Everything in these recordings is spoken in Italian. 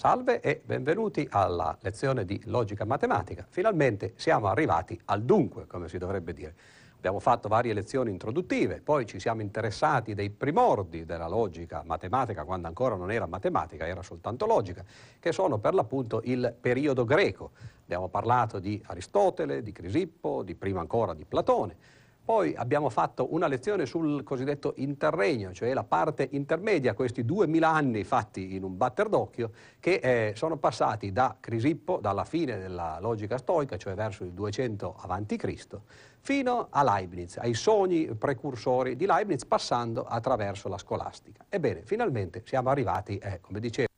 Salve e benvenuti alla lezione di logica matematica. Finalmente siamo arrivati al dunque, come si dovrebbe dire. Abbiamo fatto varie lezioni introduttive, poi ci siamo interessati dei primordi della logica matematica, quando ancora non era matematica, era soltanto logica, che sono per l'appunto il periodo greco. Abbiamo parlato di Aristotele, di Crisippo, di prima ancora di Platone. Poi abbiamo fatto una lezione sul cosiddetto interregno, cioè la parte intermedia, questi duemila anni fatti in un batter d'occhio, che eh, sono passati da Crisippo, dalla fine della logica stoica, cioè verso il 200 a.C., fino a Leibniz, ai sogni precursori di Leibniz, passando attraverso la scolastica. Ebbene, finalmente siamo arrivati, eh, come dicevo,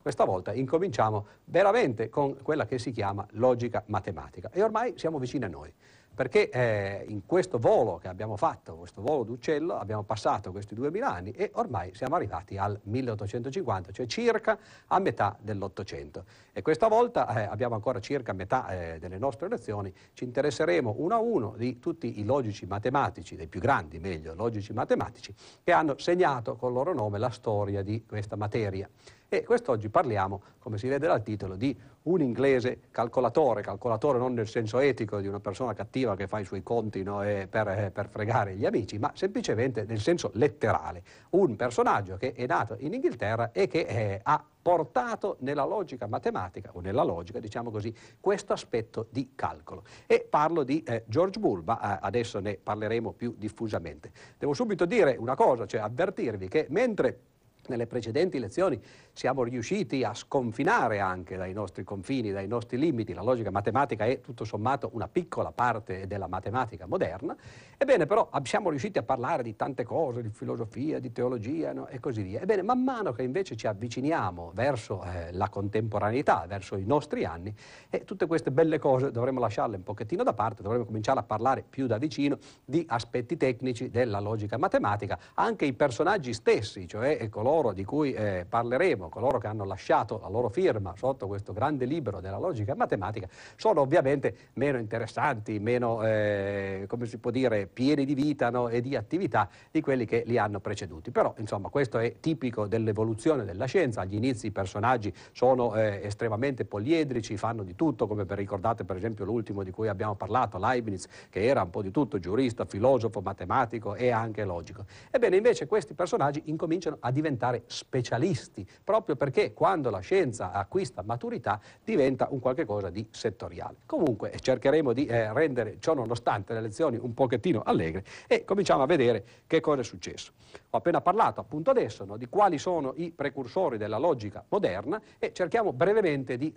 questa volta incominciamo veramente con quella che si chiama logica matematica e ormai siamo vicini a noi perché eh, in questo volo che abbiamo fatto, questo volo d'uccello, abbiamo passato questi 2000 anni e ormai siamo arrivati al 1850, cioè circa a metà dell'Ottocento. E questa volta eh, abbiamo ancora circa metà eh, delle nostre lezioni, ci interesseremo uno a uno di tutti i logici matematici, dei più grandi meglio, logici matematici, che hanno segnato col loro nome la storia di questa materia. E quest'oggi parliamo, come si vede dal titolo, di un inglese calcolatore, calcolatore non nel senso etico di una persona cattiva che fa i suoi conti no, per, eh, per, fregare gli amici, ma semplicemente nel senso letterale, un personaggio che è nato in Inghilterra e che eh, ha portato nella logica matematica, o nella logica, diciamo così, questo aspetto di calcolo. E parlo di eh, George Bull, ma eh, adesso ne parleremo più diffusamente. Devo subito dire una cosa, cioè avvertirvi che mentre nelle precedenti lezioni siamo riusciti a sconfinare anche dai nostri confini, dai nostri limiti. La logica matematica è tutto sommato una piccola parte della matematica moderna. Ebbene, però siamo riusciti a parlare di tante cose, di filosofia, di teologia no? e così via. Ebbene, man mano che invece ci avviciniamo verso eh, la contemporaneità, verso i nostri anni, eh, tutte queste belle cose dovremmo lasciarle un pochettino da parte, dovremmo cominciare a parlare più da vicino di aspetti tecnici della logica matematica. Anche i personaggi stessi, cioè coloro coloro di cui eh, parleremo, coloro che hanno lasciato la loro firma sotto questo grande libro della logica matematica, sono ovviamente meno interessanti, meno, eh, come si può dire, pieni di vita no, e di attività di quelli che li hanno preceduti. Però, insomma, questo è tipico dell'evoluzione della scienza. Agli inizi i personaggi sono eh, estremamente poliedrici, fanno di tutto, come per, ricordate per esempio l'ultimo di cui abbiamo parlato, Leibniz, che era un po' di tutto, giurista, filosofo, matematico e anche logico. Ebbene, invece questi personaggi incominciano a diventare diventare specialisti, proprio perché quando la scienza acquista maturità diventa un qualche cosa di settoriale. Comunque cercheremo di eh, rendere ciò nonostante le lezioni un pochettino allegre e cominciamo a vedere che cosa è successo. Ho appena parlato appunto adesso no, di quali sono i precursori della logica moderna e cerchiamo brevemente di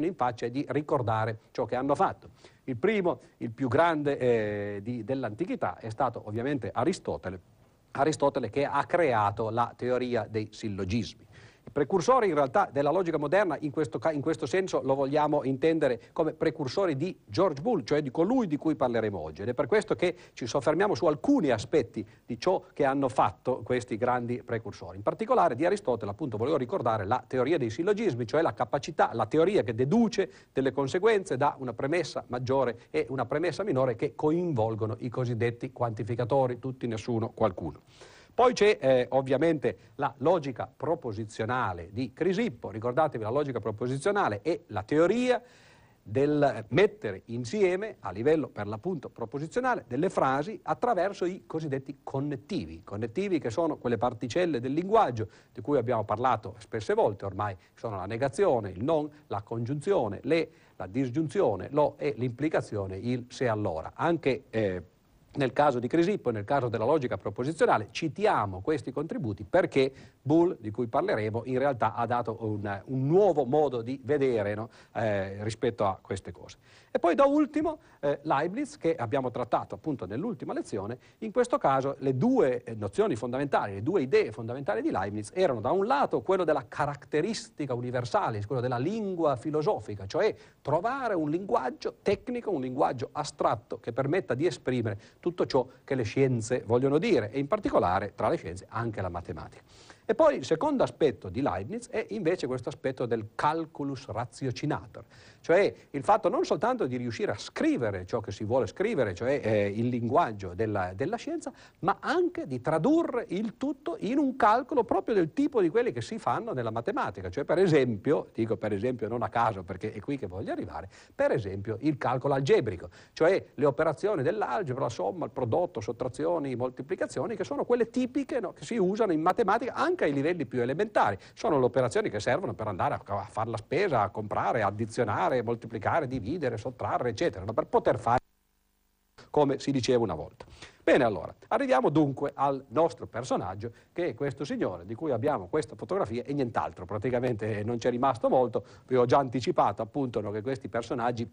in faccia e di ricordare ciò che hanno fatto. Il primo, il più grande eh, dell'antichità è stato ovviamente Aristotele, Aristotele che ha creato la teoria dei sillogismi. Precursori in realtà della logica moderna in questo, in questo, senso lo vogliamo intendere come precursori di George Bull, cioè di colui di cui parleremo oggi. Ed è per questo che ci soffermiamo su alcuni aspetti di ciò che hanno fatto questi grandi precursori. In particolare di Aristotele, appunto, volevo ricordare la teoria dei sillogismi, cioè la capacità, la teoria che deduce delle conseguenze da una premessa maggiore e una premessa minore che coinvolgono i cosiddetti quantificatori, tutti, nessuno, qualcuno. Poi c'è eh, ovviamente la logica proposizionale di Crisippo, ricordatevi la logica proposizionale è la teoria del mettere insieme, a livello per l'appunto proposizionale, delle frasi attraverso i cosiddetti connettivi. Connettivi che sono quelle particelle del linguaggio di cui abbiamo parlato spesse volte ormai, sono la negazione, il non, la congiunzione, le, la disgiunzione, lo e l'implicazione, il se allora. Anche eh, nel caso di Crisippo e nel caso della logica proposizionale citiamo questi contributi perché Bull, di cui parleremo, in realtà ha dato un, un nuovo modo di vedere no? eh, rispetto a queste cose. E poi da ultimo eh, Leibniz, che abbiamo trattato appunto nell'ultima lezione, in questo caso le due eh, nozioni fondamentali, le due idee fondamentali di Leibniz erano da un lato quello della caratteristica universale, quello della lingua filosofica, cioè trovare un linguaggio tecnico, un linguaggio astratto che permetta di esprimere tutto ciò che le scienze vogliono dire e in particolare tra le scienze anche la matematica. E poi il secondo aspetto di Leibniz è invece questo aspetto del calculus ratiocinator, cioè il fatto non soltanto di riuscire a scrivere ciò che si vuole scrivere, cioè eh, il linguaggio della, della, scienza, ma anche di tradurre il tutto in un calcolo proprio del tipo di quelli che si fanno nella matematica, cioè per esempio, dico per esempio non a caso perché è qui che voglio arrivare, per esempio il calcolo algebrico, cioè le operazioni dell'algebra, la somma, il prodotto, sottrazioni, moltiplicazioni, che sono quelle tipiche no, che si usano in matematica anche ai livelli più elementari, sono le operazioni che servono per andare a, a fare la spesa, a comprare, addizionare, moltiplicare, dividere, sottrarre, eccetera, per poter fare come si diceva una volta. Bene, allora, arriviamo dunque al nostro personaggio, che è questo signore di cui abbiamo questa fotografia e nient'altro, praticamente non c'è rimasto molto, vi ho già anticipato appunto no, che questi personaggi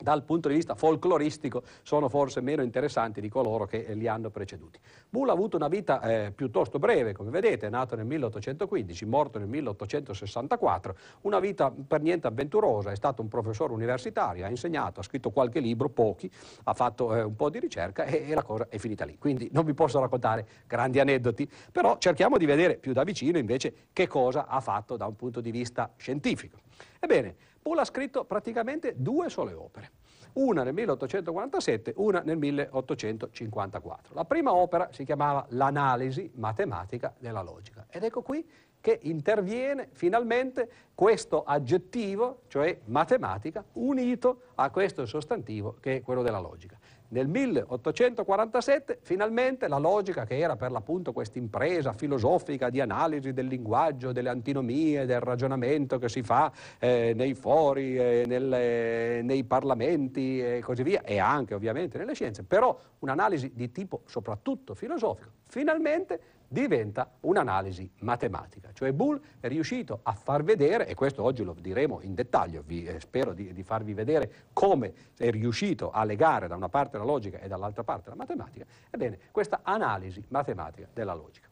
dal punto di vista folcloristico sono forse meno interessanti di coloro che li hanno preceduti. Bull ha avuto una vita eh, piuttosto breve, come vedete, è nato nel 1815, morto nel 1864, una vita per niente avventurosa, è stato un professore universitario, ha insegnato, ha scritto qualche libro, pochi, ha fatto eh, un po' di ricerca e, e, la cosa è finita lì. Quindi non vi posso raccontare grandi aneddoti, però cerchiamo di vedere più da vicino invece che cosa ha fatto da un punto di vista scientifico. Ebbene, Bull ha scritto praticamente due sole opere, una nel 1847, una nel 1854. La prima opera si chiamava L'analisi matematica della logica ed ecco qui che interviene finalmente questo aggettivo, cioè matematica, unito a questo sostantivo che è quello della logica. Nel 1847 finalmente la logica che era per l'appunto questa impresa filosofica di analisi del linguaggio, delle antinomie, del ragionamento che si fa eh, nei fori, eh, nelle, nei parlamenti e così via, e anche ovviamente nelle scienze, però un'analisi di tipo soprattutto filosofico, finalmente diventa un'analisi matematica. Cioè Bull è riuscito a far vedere, e questo oggi lo diremo in dettaglio, vi, eh, spero di, di, farvi vedere come è riuscito a legare da una parte la logica e dall'altra parte la matematica, ebbene questa analisi matematica della logica.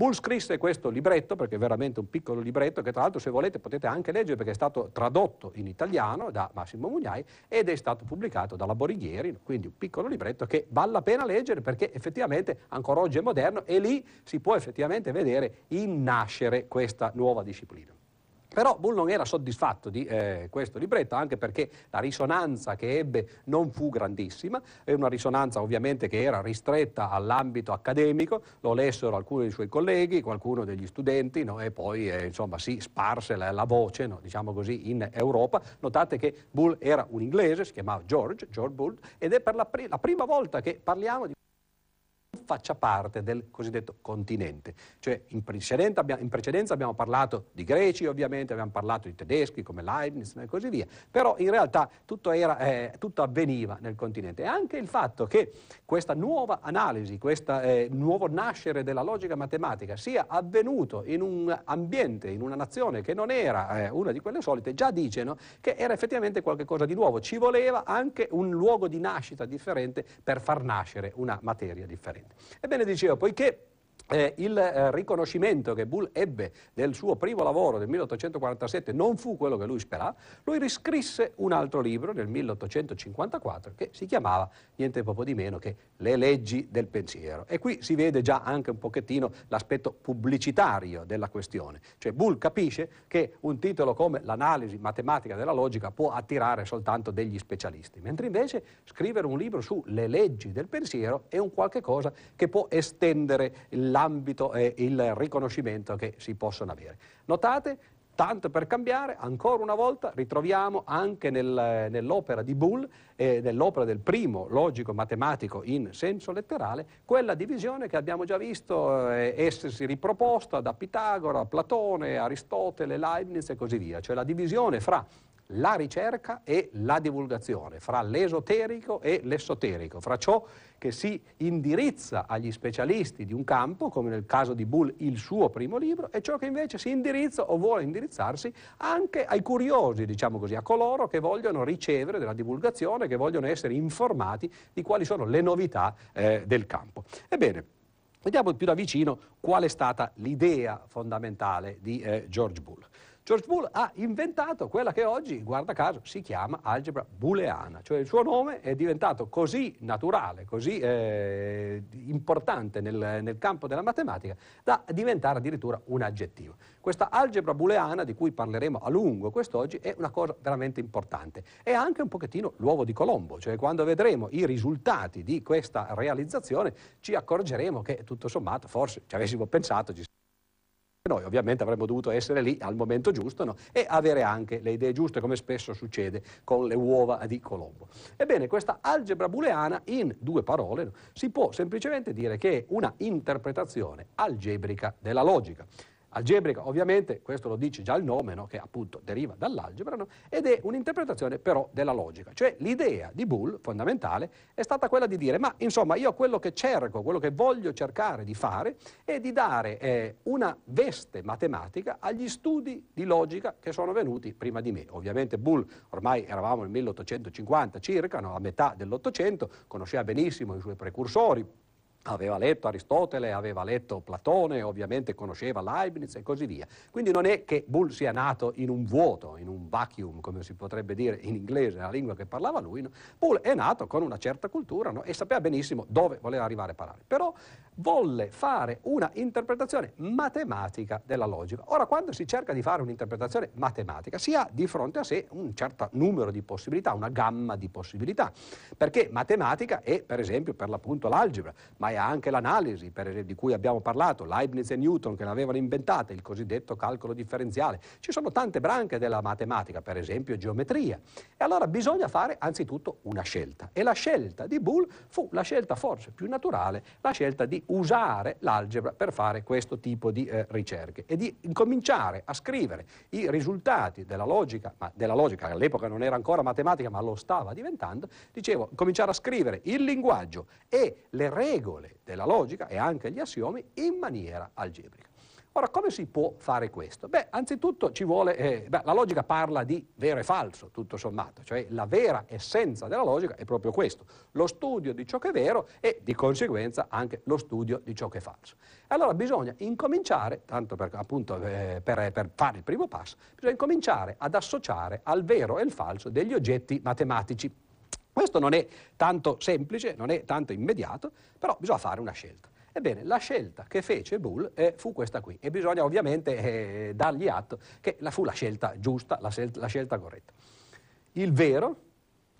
Bull scrisse questo libretto, perché è veramente un piccolo libretto, che tra l'altro se volete potete anche leggere perché è stato tradotto in italiano da Massimo Mugnai ed è stato pubblicato dalla Borighieri, quindi un piccolo libretto che vale la pena leggere perché effettivamente ancora oggi è moderno e lì si può effettivamente vedere in nascere questa nuova disciplina. Però Bull non era soddisfatto di eh, questo libretto, anche perché la risonanza che ebbe non fu grandissima, è una risonanza ovviamente che era ristretta all'ambito accademico, lo lessero alcuni dei suoi colleghi, qualcuno degli studenti, no? e poi eh, insomma si sparse la, la voce, no? diciamo così, in Europa. Notate che Bull era un inglese, si chiamava George, George Bull, ed è per la, pri- la prima volta che parliamo di faccia parte del cosiddetto continente. Cioè in precedenza, abbiamo, in precedenza abbiamo parlato di greci ovviamente, abbiamo parlato di tedeschi come Leibniz e così via, però in realtà tutto, era, eh, tutto avveniva nel continente. E anche il fatto che questa nuova analisi, questo eh, nuovo nascere della logica matematica sia avvenuto in un ambiente, in una nazione che non era eh, una di quelle solite, già dice no, che era effettivamente qualcosa di nuovo. Ci voleva anche un luogo di nascita differente per far nascere una materia differente. Ebbene, dicevo, poiché eh, il eh, riconoscimento che Bull ebbe del suo primo lavoro del 1847 non fu quello che lui sperava, lui riscrisse un altro libro nel 1854 che si chiamava niente poco di meno che Le leggi del pensiero. E qui si vede già anche un pochettino l'aspetto pubblicitario della questione. Cioè Bull capisce che un titolo come L'analisi matematica della logica può attirare soltanto degli specialisti, mentre invece scrivere un libro su le leggi del pensiero è un qualche cosa che può estendere la l'ambito e il riconoscimento che si possono avere. Notate, tanto per cambiare, ancora una volta ritroviamo anche nel, nell'opera di Bull, eh, nell'opera del primo logico matematico in senso letterale, quella divisione che abbiamo già visto eh, essersi riproposta da Pitagora, Platone, Aristotele, Leibniz e così via, cioè la divisione fra la ricerca e la divulgazione, fra l'esoterico e l'esoterico, fra ciò che si indirizza agli specialisti di un campo, come nel caso di Bull il suo primo libro, e ciò che invece si indirizza o vuole indirizzarsi anche ai curiosi, diciamo così, a coloro che vogliono ricevere della divulgazione, che vogliono essere informati di quali sono le novità eh, del campo. Ebbene, Vediamo più da vicino qual è stata l'idea fondamentale di eh, George Bull. George Boole ha inventato quella che oggi, guarda caso, si chiama algebra booleana, cioè il suo nome è diventato così naturale, così eh, importante nel, nel campo della matematica da diventare addirittura un aggettivo. Questa algebra booleana di cui parleremo a lungo quest'oggi è una cosa veramente importante. È anche un pochettino l'uovo di Colombo, cioè quando vedremo i risultati di questa realizzazione ci accorgeremo che tutto sommato forse ci avessimo pensato ci noi ovviamente avremmo dovuto essere lì al momento giusto no? e avere anche le idee giuste, come spesso succede con le uova di Colombo. Ebbene, questa algebra booleana, in due parole, no? si può semplicemente dire che è una interpretazione algebrica della logica. Algebrica, ovviamente, questo lo dice già il nome, no? che appunto deriva dall'algebra, no? ed è un'interpretazione però della logica. Cioè l'idea di Boole, fondamentale, è stata quella di dire, ma insomma io quello che cerco, quello che voglio cercare di fare, è di dare eh, una veste matematica agli studi di logica che sono venuti prima di me. Ovviamente Boole, ormai eravamo nel 1850 circa, no? a metà dell'Ottocento, conosceva benissimo i suoi precursori, Aveva letto Aristotele, aveva letto Platone, ovviamente conosceva Leibniz e così via. Quindi non è che Bull sia nato in un vuoto, in un vacuum, come si potrebbe dire in inglese, la lingua che parlava lui. No? Bull è nato con una certa cultura no? e sapeva benissimo dove voleva arrivare a parlare. Però volle fare una interpretazione matematica della logica. Ora, quando si cerca di fare un'interpretazione matematica, si ha di fronte a sé un certo numero di possibilità, una gamma di possibilità, perché matematica è, per esempio, per l'appunto l'algebra, ma è anche l'analisi, esempio, di cui abbiamo parlato, Leibniz e Newton che l'avevano inventata, il cosiddetto calcolo differenziale. Ci sono tante branche della matematica, per esempio geometria. E allora bisogna fare anzitutto una scelta. E la scelta di Boole fu la scelta forse più naturale, la scelta di usare l'algebra per fare questo tipo di eh, ricerche e di incominciare a scrivere i risultati della logica, ma della logica che all'epoca non era ancora matematica ma lo stava diventando, dicevo, cominciare a scrivere il linguaggio e le regole della logica e anche gli assiomi in maniera algebrica. Ora, come si può fare questo? Beh, anzitutto ci vuole, eh, beh, la logica parla di vero e falso, tutto sommato, cioè la vera essenza della logica è proprio questo, lo studio di ciò che è vero e di conseguenza anche lo studio di ciò che è falso. Allora bisogna incominciare, tanto per, appunto eh, per, per fare il primo passo, bisogna incominciare ad associare al vero e al falso degli oggetti matematici. Questo non è tanto semplice, non è tanto immediato, però bisogna fare una scelta. Ebbene, la scelta che fece Bull eh, fu questa qui e bisogna ovviamente eh, dargli atto che la fu la scelta giusta, la, la scelta corretta. Il vero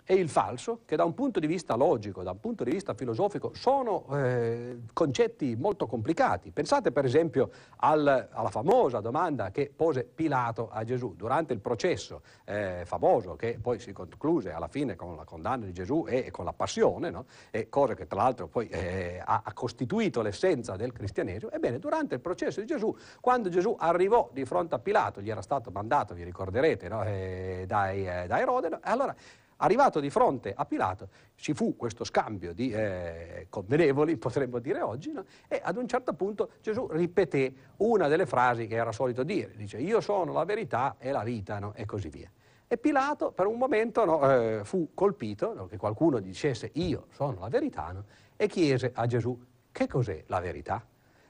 e il falso, che da un punto di vista logico, da un punto di vista filosofico, sono eh, concetti molto complicati. Pensate per esempio al, alla famosa domanda che pose Pilato a Gesù durante il processo eh, famoso che poi si concluse alla fine con la condanna di Gesù e, e con la passione, no? e cosa che tra l'altro poi eh, ha, ha costituito l'essenza del cristianesimo. Ebbene, durante il processo di Gesù, quando Gesù arrivò di fronte a Pilato, gli era stato mandato, vi ricorderete, no? Eh, dai, eh, da Erode, allora Arrivato di fronte a Pilato ci fu questo scambio di eh, convenevoli, potremmo dire oggi, no? e ad un certo punto Gesù ripeté una delle frasi che era solito dire, dice io sono la verità e la vita no? e così via. E Pilato per un momento no, eh, fu colpito che qualcuno dicesse io sono la verità e chiese a Gesù che cos'è la verità?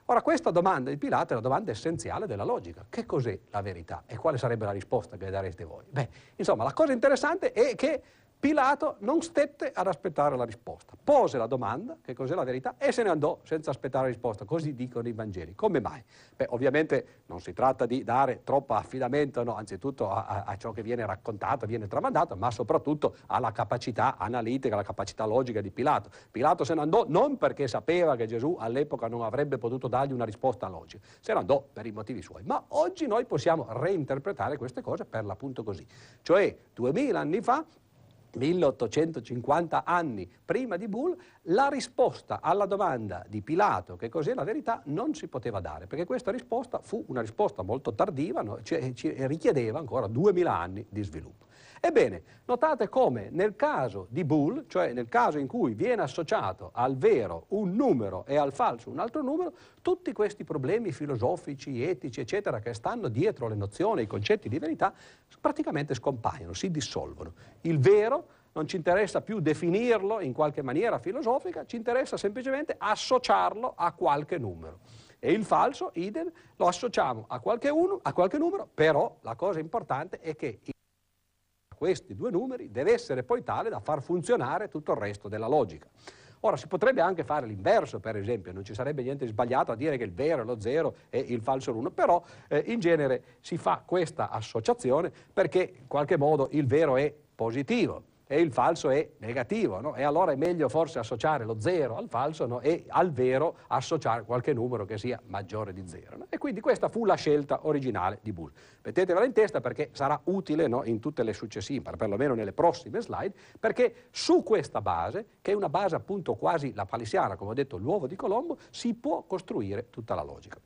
Ora questa domanda di Pilato è la domanda essenziale della logica. Che cos'è la verità? E quale sarebbe la risposta che dareste voi? Beh, insomma, la cosa interessante è che Pilato non stette ad aspettare la risposta, pose la domanda, che cos'è la verità, e se ne andò senza aspettare la risposta, così dicono i Vangeli. Come mai? Beh, ovviamente non si tratta di dare troppo affidamento, no, anzitutto a, a, a, ciò che viene raccontato, viene tramandato, ma soprattutto alla capacità analitica, alla capacità logica di Pilato. Pilato se ne andò non perché sapeva che Gesù all'epoca non avrebbe potuto dargli una risposta logica, se ne andò per i motivi suoi. Ma oggi noi possiamo reinterpretare queste cose per l'appunto così. Cioè, duemila anni fa 1850 anni prima di Bull, la risposta alla domanda di Pilato, che cos'è la verità, non si poteva dare, perché questa risposta fu una risposta molto tardiva, no? ci, ci richiedeva ancora 2000 anni di sviluppo. Ebbene, notate come nel caso di Boole, cioè nel caso in cui viene associato al vero un numero e al falso un altro numero, tutti questi problemi filosofici, etici, eccetera, che stanno dietro le nozioni, i concetti di verità, praticamente scompaiono, si dissolvono. Il vero non ci interessa più definirlo in qualche maniera filosofica, ci interessa semplicemente associarlo a qualche numero. E il falso, idem, lo associamo a qualche, uno, a qualche numero, però la cosa importante è che questi due numeri deve essere poi tale da far funzionare tutto il resto della logica. Ora, si potrebbe anche fare l'inverso, per esempio, non ci sarebbe niente di sbagliato a dire che il vero è lo 0 e il falso è l'1, però eh, in genere si fa questa associazione perché in qualche modo il vero è positivo e il falso è negativo, no? e allora è meglio forse associare lo 0 al falso no? e al vero associare qualche numero che sia maggiore di 0. No? E quindi questa fu la scelta originale di Bull. Mettetevela in testa perché sarà utile in tutte le successive, perlomeno nelle prossime slide, perché su questa base, che è una base appunto quasi la palissiana, come ho detto, l'uovo di Colombo, si può costruire tutta la logica.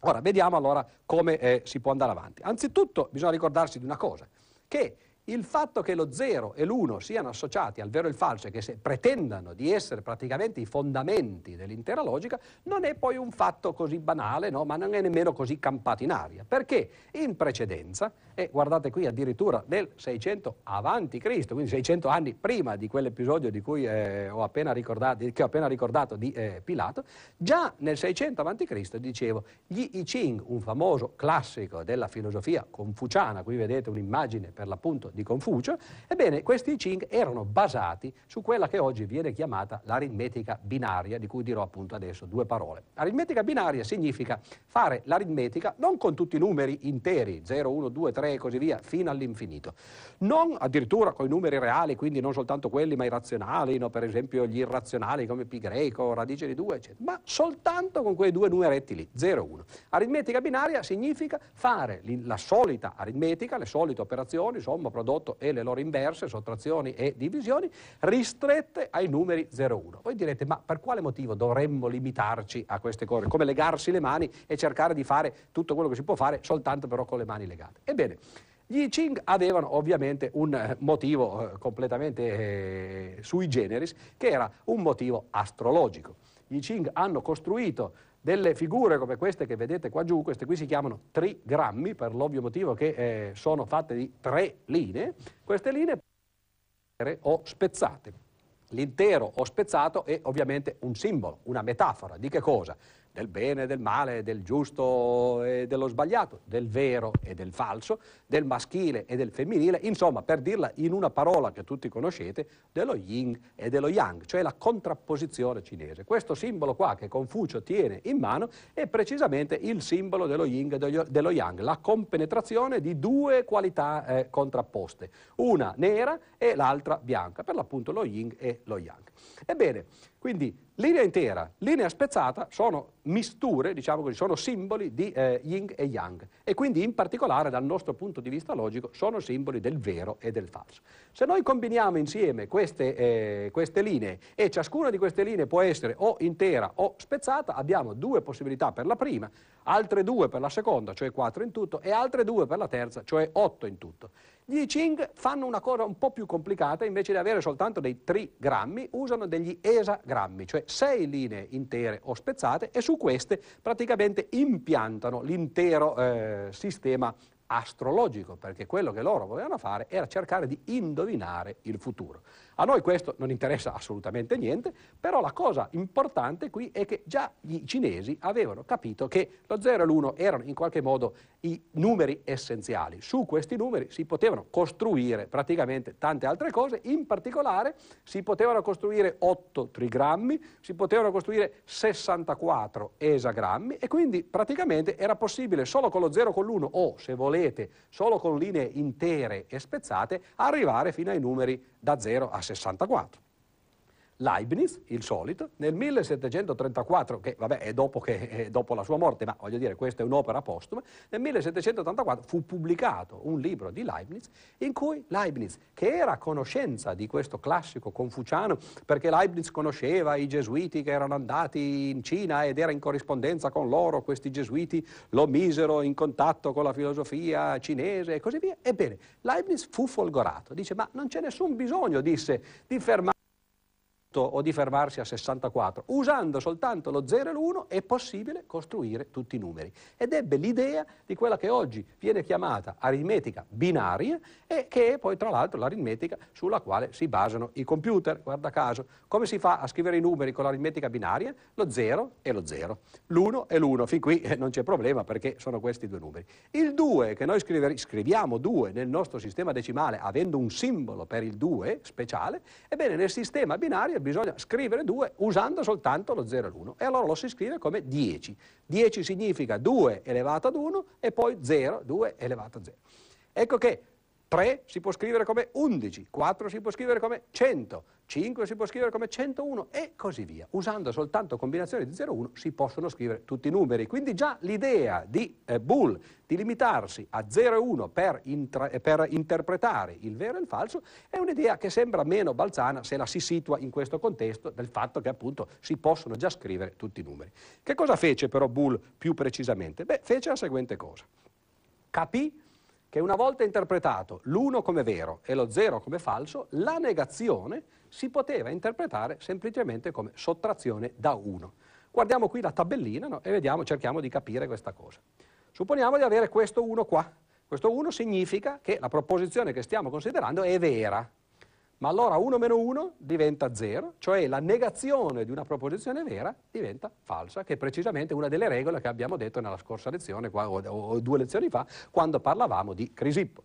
Ora, vediamo allora come eh, si può andare avanti. Anzitutto bisogna ricordarsi di una cosa, che il fatto che lo 0 e l'1 siano associati al vero e al falso e che pretendano di essere praticamente i fondamenti dell'intera logica non è poi un fatto così banale, no? ma non è nemmeno così campato in aria, perché in precedenza, e guardate qui addirittura nel 600 avanti Cristo, quindi 600 anni prima di quell'episodio di cui eh, ho appena che ho appena ricordato di eh, Pilato, già nel 600 avanti Cristo dicevo, gli I Ching, un famoso classico della filosofia confuciana, qui vedete un'immagine per l'appunto di Confucio, ebbene questi I Ching erano basati su quella che oggi viene chiamata l'aritmetica binaria, di cui dirò appunto adesso due parole. Aritmetica binaria significa fare l'aritmetica non con tutti i numeri interi, 0, 1, 2, 3 e così via, fino all'infinito. Non addirittura con i numeri reali, quindi non soltanto quelli, ma i razionali, no? per esempio gli irrazionali come pi greco, radice di 2, eccetera, ma soltanto con quei due numeretti lì, 0, 1. Aritmetica binaria significa fare la solita aritmetica, le solite operazioni, somma, prodotto, e le loro inverse, sottrazioni e divisioni, ristrette ai numeri 0-1. Voi direte, ma per quale motivo dovremmo limitarci a queste cose? Come legarsi le mani e cercare di fare tutto quello che si può fare soltanto però con le mani legate? Ebbene, gli I Ching avevano ovviamente un eh, motivo eh, completamente eh, sui generis, che era un motivo astrologico. Gli I Ching hanno costruito delle figure come queste che vedete qua giù, queste qui si chiamano trigrammi per l'ovvio motivo che eh, sono fatte di tre linee, queste linee o spezzate. L'intero o spezzato è ovviamente un simbolo, una metafora di che cosa? Del bene e del male, del giusto e dello sbagliato, del vero e del falso, del maschile e del femminile, insomma, per dirla in una parola che tutti conoscete, dello yin e dello yang, cioè la contrapposizione cinese. Questo simbolo qua che Confucio tiene in mano è precisamente il simbolo dello yin e dello yang, la compenetrazione di due qualità eh, contrapposte, una nera e l'altra bianca, per l'appunto lo yin e lo yang. Ebbene, quindi linea intera, linea spezzata sono misture, diciamo così, sono simboli di eh, yin e yang e quindi in particolare dal nostro punto di vista logico sono simboli del vero e del falso. Se noi combiniamo insieme queste, eh, queste linee e ciascuna di queste linee può essere o intera o spezzata, abbiamo due possibilità per la prima, altre due per la seconda, cioè quattro in tutto, e altre due per la terza, cioè otto in tutto. Gli I Ching fanno una cosa un po' più complicata, invece di avere soltanto dei trigrammi, usano degli esagrammi, cioè sei linee intere o spezzate e su queste praticamente impiantano l'intero eh, sistema astrologico, perché quello che loro volevano fare era cercare di indovinare il futuro. A noi questo non interessa assolutamente niente, però la cosa importante qui è che già i cinesi avevano capito che lo 0 e l'1 erano in qualche modo i numeri essenziali. Su questi numeri si potevano costruire praticamente tante altre cose, in particolare si potevano costruire 8 trigrammi, si potevano costruire 64 esagrammi e quindi praticamente era possibile solo con lo 0 con l'1 o se volete solo con linee intere e spezzate arrivare fino ai numeri da 0 a 64. Leibniz, il solito, nel 1734, che vabbè è dopo, che, è dopo, la sua morte, ma voglio dire questa è un'opera postuma, nel 1784 fu pubblicato un libro di Leibniz in cui Leibniz, che era a conoscenza di questo classico confuciano, perché Leibniz conosceva i gesuiti che erano andati in Cina ed era in corrispondenza con loro, questi gesuiti lo misero in contatto con la filosofia cinese e così via, ebbene Leibniz fu folgorato, dice ma non c'è nessun bisogno, disse, di fermare 8 o di fermarsi a 64. Usando soltanto lo 0 e l'1 è possibile costruire tutti i numeri. Ed ebbe l'idea di quella che oggi viene chiamata aritmetica binaria e che è poi tra l'altro l'aritmetica sulla quale si basano i computer. Guarda caso, come si fa a scrivere i numeri con l'aritmetica binaria? Lo 0 e lo 0, l'1 e l'1. Fin qui eh, non c'è problema perché sono questi due numeri. Il 2 che noi scriviamo 2 nel nostro sistema decimale avendo un simbolo per il 2 speciale, ebbene nel sistema binario bisogna scrivere 2 usando soltanto lo 0 e l'1 e allora lo si scrive come 10. 10 significa 2 elevato ad 1 e poi 0, 2 elevato a 0. Ecco che 3 si può scrivere come 11, 4 si può scrivere come 100, 5 si può scrivere come 101 e così via. Usando soltanto combinazioni di 0 e 1 si possono scrivere tutti i numeri. Quindi già l'idea di eh, Bull di limitarsi a 0 e 1 per, eh, per, interpretare il vero e il falso è un'idea che sembra meno balzana se la si situa in questo contesto del fatto che appunto si possono già scrivere tutti i numeri. Che cosa fece però Bull più precisamente? Beh, fece la seguente cosa. Capì che una volta interpretato l'1 come vero e lo 0 come falso, la negazione si poteva interpretare semplicemente come sottrazione da 1. Guardiamo qui la tabellina no? e vediamo, cerchiamo di capire questa cosa. Supponiamo di avere questo 1 qua. Questo 1 significa che la proposizione che stiamo considerando è vera, ma allora 1 meno 1 diventa 0, cioè la negazione di una proposizione vera diventa falsa, che è precisamente una delle regole che abbiamo detto nella scorsa lezione, o, due lezioni fa, quando parlavamo di Crisippo.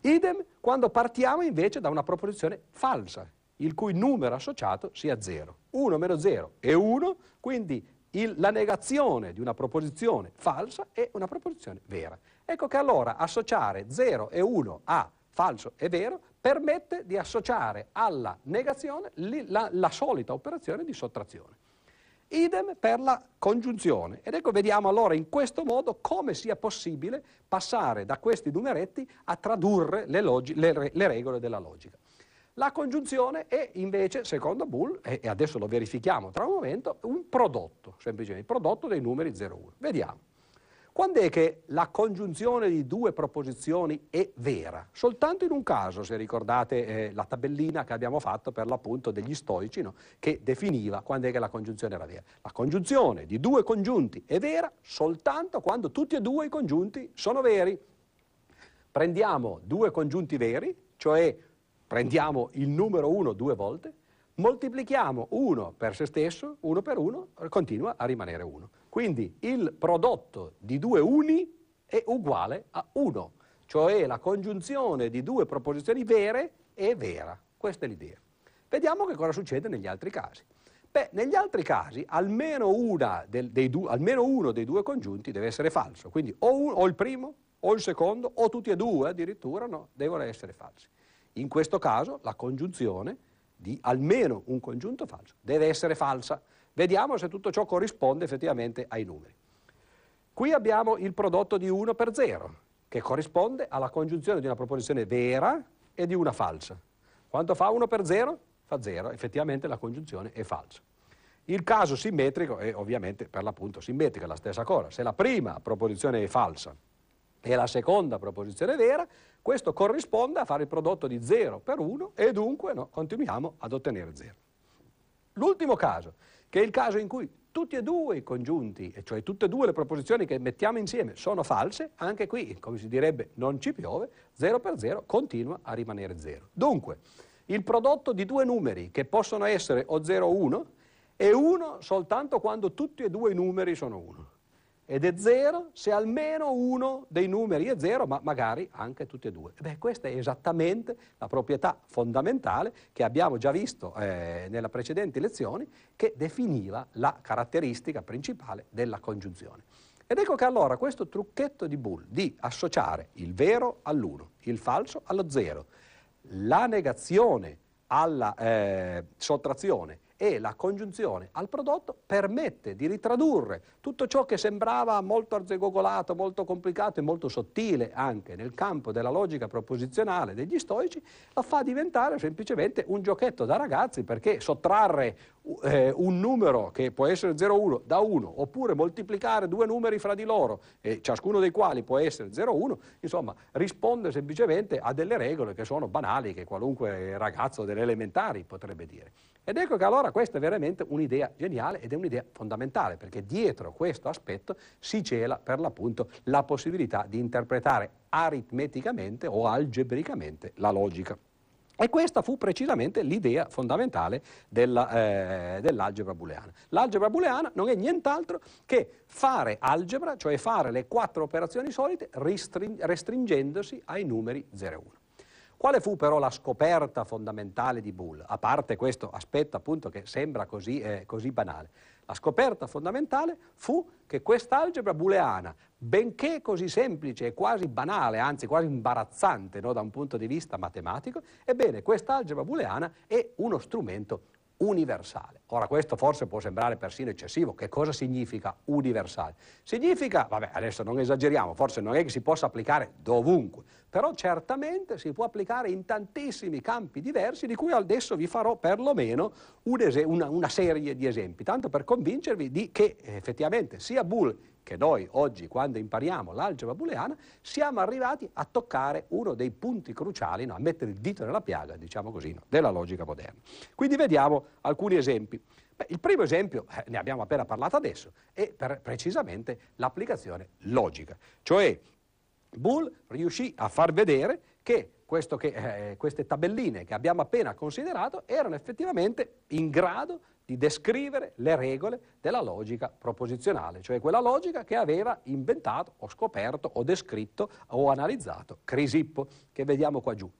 Idem quando partiamo invece da una proposizione falsa, il cui numero associato sia 0. 1 meno 0 è 1, quindi il, la negazione di una proposizione falsa è una proposizione vera. Ecco che allora associare 0 e 1 a falso e vero permette di associare alla negazione la, la solita operazione di sottrazione. Idem per la congiunzione. Ed ecco, vediamo allora in questo modo come sia possibile passare da questi numeretti a tradurre le, le, le regole della logica. La congiunzione è invece, secondo Bull, e adesso lo verifichiamo tra un momento, un prodotto, semplicemente il prodotto dei numeri 0 1. Vediamo. Quando è che la congiunzione di due proposizioni è vera? Soltanto in un caso, se ricordate eh, la tabellina che abbiamo fatto per l'appunto degli stoici, no? che definiva quando è che la congiunzione era vera. La congiunzione di due congiunti è vera soltanto quando tutti e due i congiunti sono veri. Prendiamo due congiunti veri, cioè prendiamo il numero 1 due volte, moltiplichiamo 1 per se stesso, 1 per 1, continua a rimanere 1. Quindi il prodotto di due uni è uguale a 1, cioè la congiunzione di due proposizioni vere è vera. Questa è l'idea. Vediamo che cosa succede negli altri casi. Beh, negli altri casi almeno, del, dei du, almeno uno dei due congiunti deve essere falso, quindi o, un, o il primo o il secondo o tutti e due addirittura no, devono essere falsi. In questo caso la congiunzione di almeno un congiunto falso deve essere falsa. Vediamo se tutto ciò corrisponde effettivamente ai numeri. Qui abbiamo il prodotto di 1 per 0, che corrisponde alla congiunzione di una proposizione vera e di una falsa. Quanto fa 1 per 0? Fa 0, effettivamente la congiunzione è falsa. Il caso simmetrico è ovviamente per l'appunto simmetrica, la stessa cosa. Se la prima proposizione è falsa e la seconda proposizione è vera, questo corrisponde a fare il prodotto di 0 per 1 e dunque no, continuiamo ad ottenere 0. L'ultimo caso che è il caso in cui tutti e due i congiunti, cioè tutte e due le proposizioni che mettiamo insieme sono false, anche qui, come si direbbe, non ci piove, 0 per 0 continua a rimanere 0. Dunque, il prodotto di due numeri che possono essere o 0 o 1 è 1 soltanto quando tutti e due i numeri sono 1 ed è 0 se almeno uno dei numeri è 0, ma magari anche tutti e due. Beh, questa è esattamente la proprietà fondamentale che abbiamo già visto eh, nelle precedenti lezioni, che definiva la caratteristica principale della congiunzione. Ed ecco che allora questo trucchetto di Bull di associare il vero all'1, il falso allo 0, la negazione alla eh, sottrazione e la congiunzione al prodotto permette di ritradurre tutto ciò che sembrava molto arzegogolato, molto complicato e molto sottile anche nel campo della logica proposizionale degli stoici, lo fa diventare semplicemente un giochetto da ragazzi perché sottrarre eh, un numero che può essere 0,1 da 1 oppure moltiplicare due numeri fra di loro, e ciascuno dei quali può essere 0,1, insomma risponde semplicemente a delle regole che sono banali, che qualunque ragazzo delle elementari potrebbe dire. Ed ecco che allora questa è veramente un'idea geniale ed è un'idea fondamentale, perché dietro questo aspetto si cela per l'appunto la possibilità di interpretare aritmeticamente o algebricamente la logica. E questa fu precisamente l'idea fondamentale della, eh, dell'algebra booleana. L'algebra booleana non è nient'altro che fare algebra, cioè fare le quattro operazioni solite restring- restringendosi ai numeri 0 e 1. Quale fu però la scoperta fondamentale di Boole? A parte questo aspetto appunto che sembra così, eh, così banale. La scoperta fondamentale fu che quest'algebra booleana, benché così semplice e quasi banale, anzi quasi imbarazzante no, da un punto di vista matematico, ebbene quest'algebra booleana è uno strumento universale. Ora questo forse può sembrare persino eccessivo, che cosa significa universale? Significa, vabbè adesso non esageriamo, forse non è che si possa applicare dovunque, però certamente si può applicare in tantissimi campi diversi di cui adesso vi farò perlomeno un es- una, una, serie di esempi, tanto per convincervi di che effettivamente sia Boole che noi oggi, quando impariamo l'algebra booleana, siamo arrivati a toccare uno dei punti cruciali, no, a mettere il dito nella piaga, diciamo così, no, della logica moderna. Quindi vediamo alcuni esempi. Beh, il primo esempio, eh, ne abbiamo appena parlato adesso, è per, precisamente l'applicazione logica, cioè Boole riuscì a far vedere che, che eh, queste tabelline che abbiamo appena considerato erano effettivamente in grado di descrivere le regole della logica proposizionale, cioè quella logica che aveva inventato o scoperto o descritto o analizzato Crisippo, che vediamo qua giù.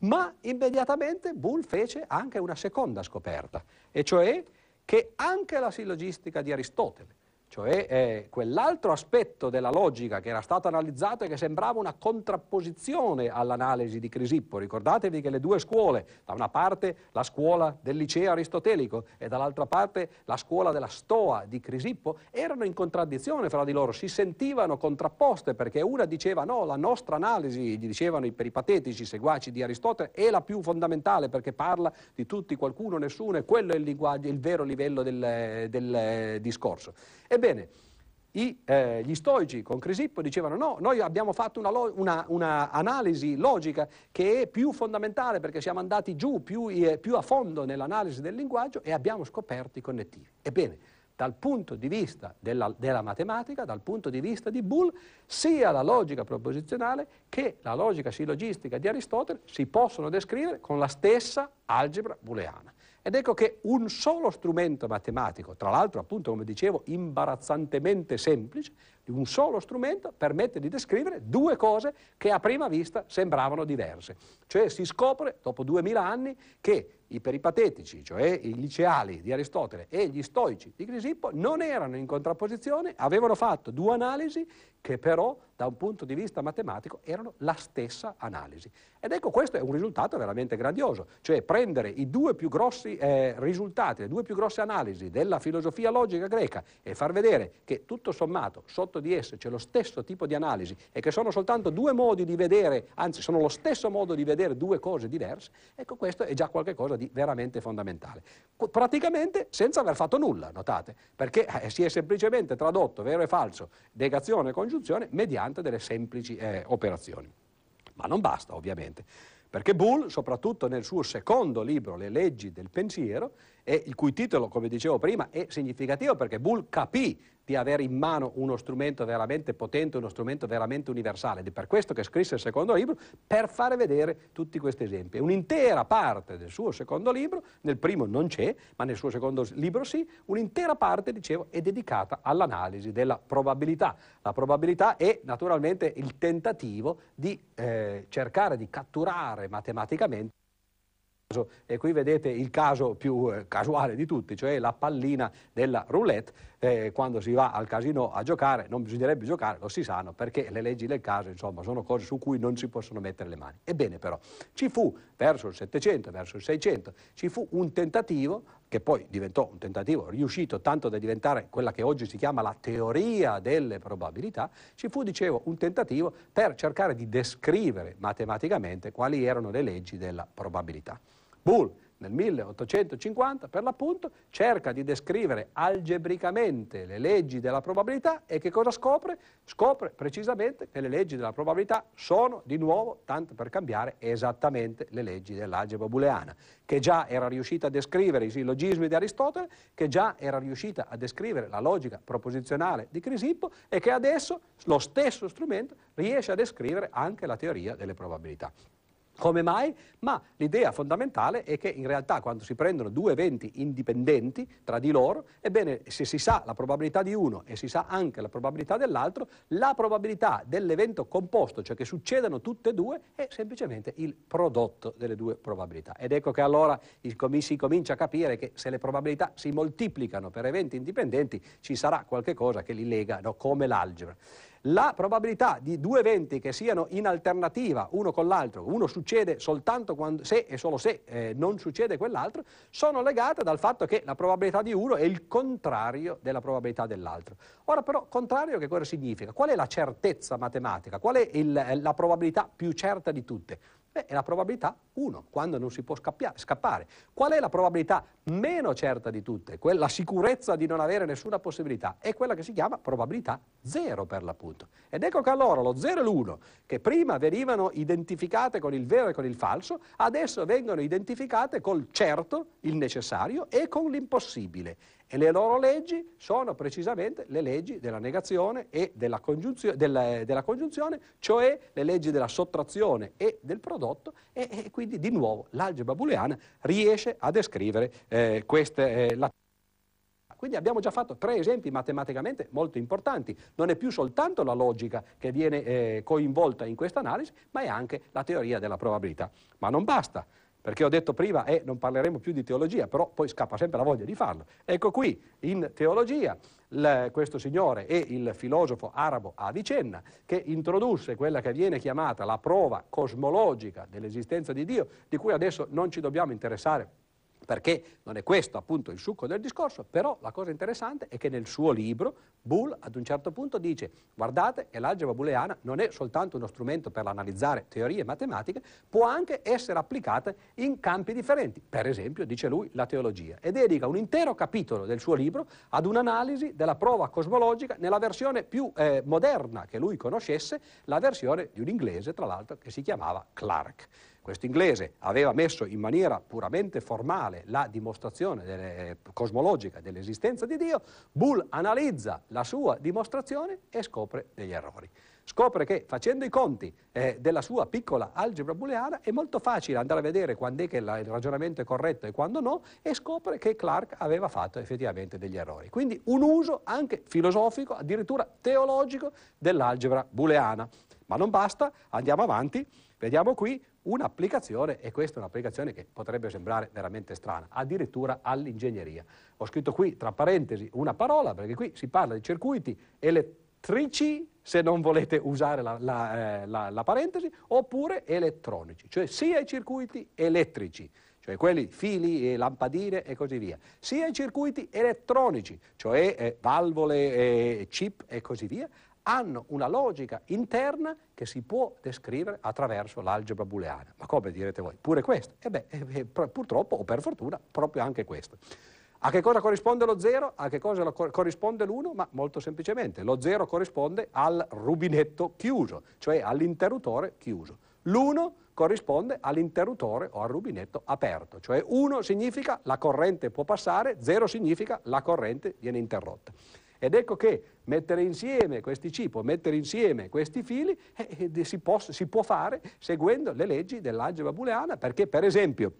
Ma immediatamente Boole fece anche una seconda scoperta, e cioè che anche la sillogistica di Aristotele, cioè eh, quell'altro aspetto della logica che era stato analizzato e che sembrava una contrapposizione all'analisi di Crisippo. Ricordatevi che le due scuole, da una parte la scuola del liceo aristotelico e dall'altra parte la scuola della Stoa di Crisippo, erano in contraddizione fra di loro, si sentivano contrapposte perché una diceva no, la nostra analisi, gli dicevano i peripatetici seguaci di Aristotele, è la più fondamentale perché parla di tutti, qualcuno, nessuno e quello è il, il vero livello del, del discorso. Ebbene, i, eh, gli stoici con Crisippo dicevano no, noi abbiamo fatto un'analisi una, una logica che è più fondamentale perché siamo andati giù più, eh, più a fondo nell'analisi del linguaggio e abbiamo scoperto i connettivi. Ebbene, dal punto di vista della, della, matematica, dal punto di vista di Boole, sia la logica proposizionale che la logica sillogistica di Aristotele si possono descrivere con la stessa algebra booleana. Ed ecco che un solo strumento matematico, tra l'altro appunto come dicevo imbarazzantemente semplice, un solo strumento permette di descrivere due cose che a prima vista sembravano diverse. Cioè si scopre dopo duemila anni che i peripatetici, cioè i liceali di Aristotele e gli stoici di Crisippo, non erano in contrapposizione, avevano fatto due analisi che però da un punto di vista matematico erano la stessa analisi. Ed ecco questo è un risultato veramente grandioso, cioè prendere i due più grossi eh, risultati, le due più grosse analisi della filosofia logica greca e far vedere che tutto sommato sotto di esse c'è lo stesso tipo di analisi e che sono soltanto due modi di vedere, anzi sono lo stesso modo di vedere due cose diverse, ecco questo è già qualcosa di veramente fondamentale. Praticamente senza aver fatto nulla, notate, perché eh, si è semplicemente tradotto vero e falso, negazione e congiunzione mediante delle semplici eh, operazioni. Ma non basta, ovviamente, perché Bull, soprattutto nel suo secondo libro, Le leggi del pensiero, il cui titolo, come dicevo prima, è significativo perché Bull capì di avere in mano uno strumento veramente potente, uno strumento veramente universale. Ed è per questo che scrisse il secondo libro, per fare vedere tutti questi esempi. Un'intera parte del suo secondo libro, nel primo non c'è, ma nel suo secondo libro sì, un'intera parte, dicevo, è dedicata all'analisi della probabilità. La probabilità è naturalmente il tentativo di eh, cercare di catturare matematicamente e qui vedete il caso più eh, casuale di tutti, cioè la pallina della roulette. Eh, quando si va al casino a giocare, non bisognerebbe giocare, lo si sanno, perché le leggi del caso, insomma, sono cose su cui non si possono mettere le mani. Ebbene però, ci fu verso il 700, verso il 600, ci fu un tentativo che poi diventò un tentativo riuscito tanto da diventare quella che oggi si chiama la teoria delle probabilità, ci fu, dicevo, un tentativo per cercare di descrivere matematicamente quali erano le leggi della probabilità. Bull nel 1850 per l'appunto, cerca di descrivere algebricamente le leggi della probabilità e che cosa scopre? Scopre precisamente che le leggi della probabilità sono di nuovo, tanto per cambiare, esattamente le leggi dell'algebra booleana, che già era riuscita a descrivere i sillogismi di Aristotele, che già era riuscita a descrivere la logica proposizionale di Crisippo e che adesso lo stesso strumento riesce a descrivere anche la teoria delle probabilità. Come mai? Ma l'idea fondamentale è che in realtà quando si prendono due eventi indipendenti tra di loro, ebbene se si sa la probabilità di uno e si sa anche la probabilità dell'altro, la probabilità dell'evento composto, cioè che succedano tutte e due, è semplicemente il prodotto delle due probabilità. Ed ecco che allora si comincia a capire che se le probabilità si moltiplicano per eventi indipendenti ci sarà qualche cosa che li lega no? come l'algebra la probabilità di due eventi che siano in alternativa uno con l'altro, uno succede soltanto quando, se e solo se eh, non succede quell'altro, sono legate dal fatto che la probabilità di uno è il contrario della probabilità dell'altro. Ora però, contrario che cosa significa? Qual è la certezza matematica? Qual è il, la probabilità più certa di tutte? Beh, è la probabilità 1, quando non si può scappare. Qual è la probabilità meno certa di tutte? La sicurezza di non avere nessuna possibilità è quella che si chiama probabilità 0 per l'appunto. Ed ecco che allora lo 0 e l'1, che prima venivano identificate con il vero e con il falso, adesso vengono identificate col certo, il necessario, e con l'impossibile. E le loro leggi sono precisamente le leggi della negazione e della, congiunzio- della, della congiunzione, cioè le leggi della sottrazione e del prodotto, e, e quindi di nuovo l'algebra booleana riesce a descrivere eh, queste... Eh, la quindi abbiamo già fatto tre esempi matematicamente molto importanti. Non è più soltanto la logica che viene eh, coinvolta in questa analisi, ma è anche la teoria della probabilità. Ma non basta perché ho detto prima, eh, non parleremo più di teologia, però poi scappa sempre la voglia di farlo. Ecco qui, in teologia, il, questo signore è il filosofo arabo Avicenna, che introdusse quella che viene chiamata la prova cosmologica dell'esistenza di Dio, di cui adesso non ci dobbiamo interessare perché non è questo appunto il succo del discorso, però la cosa interessante è che nel suo libro Bull ad un certo punto dice guardate che l'algebra booleana non è soltanto uno strumento per analizzare teorie matematiche, può anche essere applicata in campi differenti, per esempio, dice lui, la teologia, e dedica un intero capitolo del suo libro ad un'analisi della prova cosmologica nella versione più eh, moderna che lui conoscesse, la versione di un inglese, tra l'altro, che si chiamava Clark. Questo inglese aveva messo in maniera puramente formale la dimostrazione delle, cosmologica dell'esistenza di Dio, Bull analizza la sua dimostrazione e scopre degli errori. Scopre che facendo i conti eh, della sua piccola algebra booleana è molto facile andare a vedere quando è che il ragionamento è corretto e quando no e scopre che Clark aveva fatto effettivamente degli errori. Quindi un uso anche filosofico, addirittura teologico dell'algebra booleana. Ma non basta, andiamo avanti, vediamo qui un'applicazione, e questa è un'applicazione che potrebbe sembrare veramente strana, addirittura all'ingegneria. Ho scritto qui, tra parentesi, una parola, perché qui si parla di circuiti elettrici, se non volete usare la, la, eh, la, la parentesi, oppure elettronici, cioè sia i circuiti elettrici, cioè quelli fili e lampadine e così via, sia i circuiti elettronici, cioè eh, valvole, eh, chip e così via, hanno una logica interna che si può descrivere attraverso l'algebra booleana. Ma come direte voi? Pure questo? E beh, eh, eh purtroppo, o per fortuna, proprio anche questo. A che cosa corrisponde lo 0? A che cosa corrisponde l'1? Ma molto semplicemente, lo 0 corrisponde al rubinetto chiuso, cioè all'interruttore chiuso. L'1 corrisponde all'interruttore o al rubinetto aperto, cioè 1 significa la corrente può passare, 0 significa la corrente viene interrotta. Ed ecco che mettere insieme questi chip o mettere insieme questi fili eh, eh, si, può, si può fare seguendo le leggi dell'algebra booleana, perché per esempio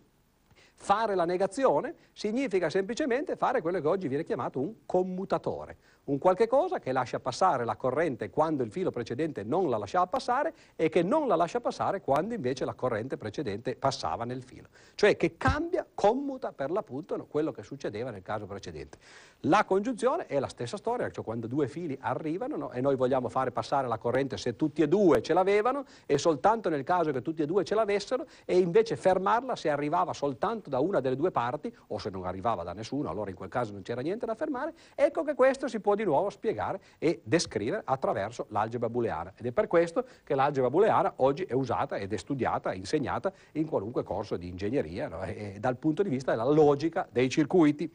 fare la negazione significa semplicemente fare quello che oggi viene chiamato un commutatore un qualche cosa che lascia passare la corrente quando il filo precedente non la lasciava passare e che non la lascia passare quando invece la corrente precedente passava nel filo. Cioè che cambia, commuta per l'appunto quello che succedeva nel caso precedente. La congiunzione è la stessa storia, cioè quando due fili arrivano no, e noi vogliamo fare passare la corrente se tutti e due ce l'avevano e soltanto nel caso che tutti e due ce l'avessero e invece fermarla se arrivava soltanto da una delle due parti o se non arrivava da nessuno, allora in quel caso non c'era niente da fermare, ecco che questo si può di nuovo spiegare e descrivere attraverso l'algebra booleana. Ed è per questo che l'algebra booleana oggi è usata ed è studiata, insegnata in qualunque corso di ingegneria, no? e dal punto di vista della logica dei circuiti.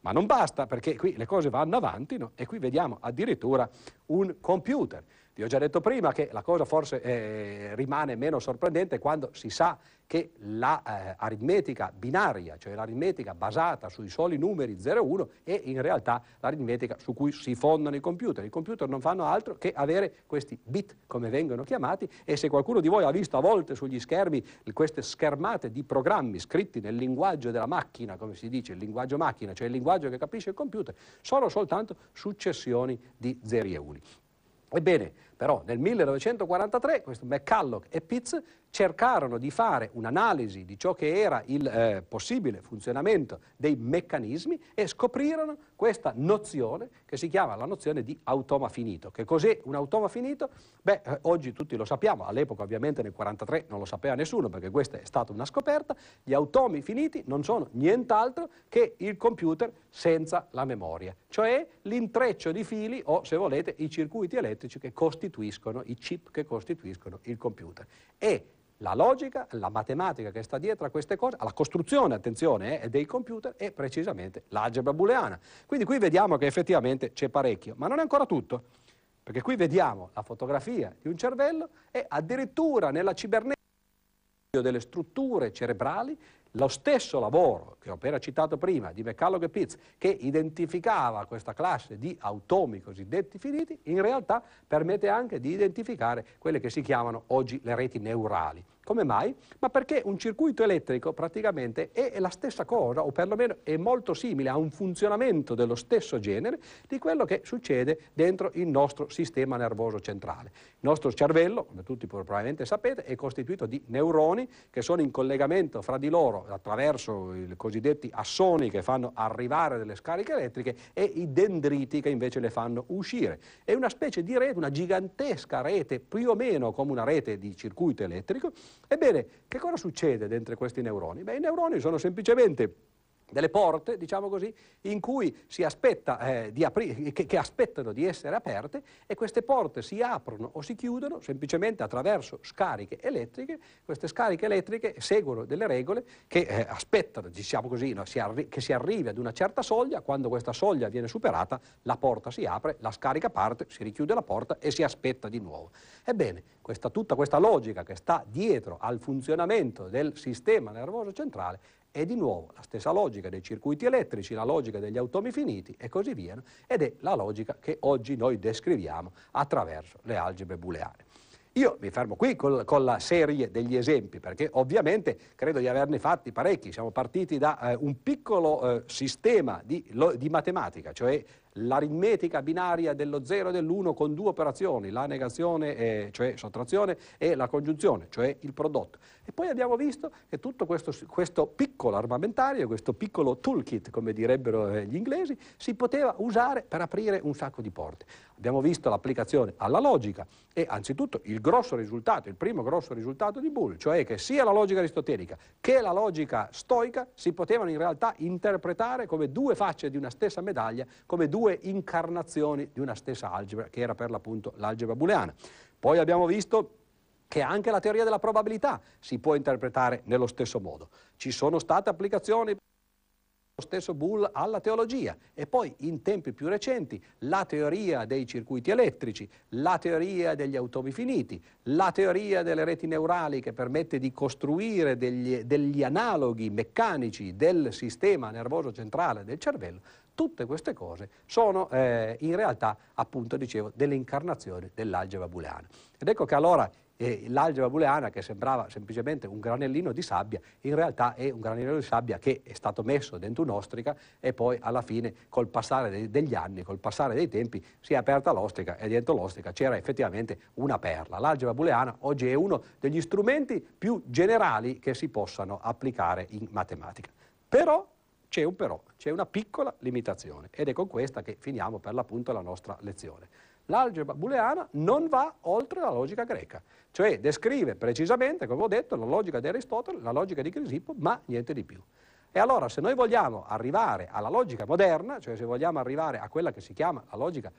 Ma non basta perché qui le cose vanno avanti no? e qui vediamo addirittura un computer. Vi ho già detto prima che la cosa forse eh, rimane meno sorprendente quando si sa che l'aritmetica eh, binaria, cioè l'aritmetica basata sui soli numeri 0 e 1, è in realtà l'aritmetica su cui si fondano i computer. I computer non fanno altro che avere questi bit, come vengono chiamati, e se qualcuno di voi ha visto a volte sugli schermi queste schermate di programmi scritti nel linguaggio della macchina, come si dice, il linguaggio macchina, cioè il linguaggio che capisce il computer, sono soltanto successioni di 0 e 1. Ebbene, però nel 1943 questo McCulloch e Pitts cercarono di fare un'analisi di ciò che era il eh, possibile funzionamento dei meccanismi e scoprirono questa nozione che si chiama la nozione di automa finito. Che cos'è un automa finito? Beh, eh, oggi tutti lo sappiamo, all'epoca ovviamente nel 1943 non lo sapeva nessuno perché questa è stata una scoperta, gli automi finiti non sono nient'altro che il computer senza la memoria, cioè l'intreccio di fili o se volete i circuiti elettrici che costituiscono, i chip che costituiscono il computer. E la logica, la matematica che sta dietro a queste cose, alla costruzione, attenzione, eh, dei computer è precisamente l'algebra booleana. Quindi qui vediamo che effettivamente c'è parecchio, ma non è ancora tutto, perché qui vediamo la fotografia di un cervello e addirittura nella cibernetica delle strutture cerebrali lo stesso lavoro che ho appena citato prima di McCulloch e Pitts, che identificava questa classe di automi cosiddetti finiti, in realtà permette anche di identificare quelle che si chiamano oggi le reti neurali. Come mai? Ma perché un circuito elettrico praticamente è la stessa cosa, o perlomeno è molto simile a un funzionamento dello stesso genere di quello che succede dentro il nostro sistema nervoso centrale. Il nostro cervello, come tutti probabilmente sapete, è costituito di neuroni che sono in collegamento fra di loro attraverso i cosiddetti assoni che fanno arrivare delle scariche elettriche e i dendriti che invece le fanno uscire. È una specie di rete, una gigantesca rete, più o meno come una rete di circuito elettrico, Ebbene, che cosa succede dentro questi neuroni? Beh, i neuroni sono semplicemente delle porte, diciamo così, in cui si aspetta eh, di apri- che, che, aspettano di essere aperte e queste porte si aprono o si chiudono semplicemente attraverso scariche elettriche. Queste scariche elettriche seguono delle regole che eh, aspettano, diciamo così, no, si arri- che si arrivi ad una certa soglia, quando questa soglia viene superata la porta si apre, la scarica parte, si richiude la porta e si aspetta di nuovo. Ebbene, questa, tutta questa logica che sta dietro al funzionamento del sistema nervoso centrale è di nuovo la stessa logica dei circuiti elettrici, la logica degli automi finiti e così via, ed è la logica che oggi noi descriviamo attraverso le algebre booleane. Io mi fermo qui col, con la serie degli esempi, perché ovviamente credo di averne fatti parecchi. Siamo partiti da eh, un piccolo eh, sistema di, lo, di, matematica, cioè l'aritmetica binaria dello 0 e dell'1 con due operazioni, la negazione, eh, cioè sottrazione, e la congiunzione, cioè il prodotto. E poi abbiamo visto che tutto questo, questo piccolo armamentario, questo piccolo toolkit, come direbbero eh, gli inglesi, si poteva usare per aprire un sacco di porte. Abbiamo visto l'applicazione alla logica e anzitutto il grosso risultato, il primo grosso risultato di Bull, cioè che sia la logica aristotelica che la logica stoica si potevano in realtà interpretare come due facce di una stessa medaglia, come due incarnazioni di una stessa algebra, che era per l'appunto l'algebra booleana. Poi abbiamo visto che anche la teoria della probabilità si può interpretare nello stesso modo. Ci sono state applicazioni lo stesso Bull alla teologia e poi in tempi più recenti la teoria dei circuiti elettrici, la teoria degli automi finiti, la teoria delle reti neurali che permette di costruire degli, degli analoghi meccanici del sistema nervoso centrale del cervello, tutte queste cose sono eh, in realtà, appunto, dicevo, delle incarnazioni dell'algebra booleana. Ed ecco che allora e l'algebra booleana, che sembrava semplicemente un granellino di sabbia, in realtà è un granellino di sabbia che è stato messo dentro un'ostrica e poi alla fine, col passare degli anni, col passare dei tempi, si è aperta l'ostrica e dentro l'ostrica c'era effettivamente una perla. L'algebra booleana oggi è uno degli strumenti più generali che si possano applicare in matematica. Però c'è un però, c'è una piccola limitazione ed è con questa che finiamo per l'appunto la nostra lezione l'algebra booleana non va oltre la logica greca, cioè descrive precisamente, come ho detto, la logica di Aristotele, la logica di Crisippo, ma niente di più. E allora se noi vogliamo arrivare alla logica moderna, cioè se vogliamo arrivare a quella che si chiama la logica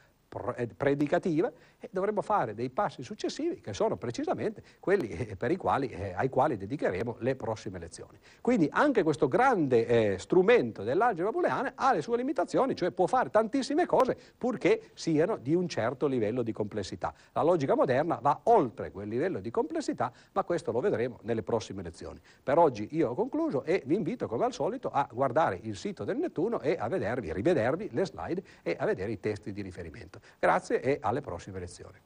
predicativa e dovremmo fare dei passi successivi che sono precisamente quelli eh, quali, eh, ai quali dedicheremo le prossime lezioni. Quindi anche questo grande eh, strumento dell'algebra booleana ha le sue limitazioni, cioè può fare tantissime cose purché siano di un certo livello di complessità. La logica moderna va oltre quel livello di complessità, ma questo lo vedremo nelle prossime lezioni. Per oggi io ho concluso e vi invito come al solito a guardare il sito del Nettuno e a vedervi, rivedervi le slide e a vedere i testi di riferimento. Grazie e alle prossime lezioni.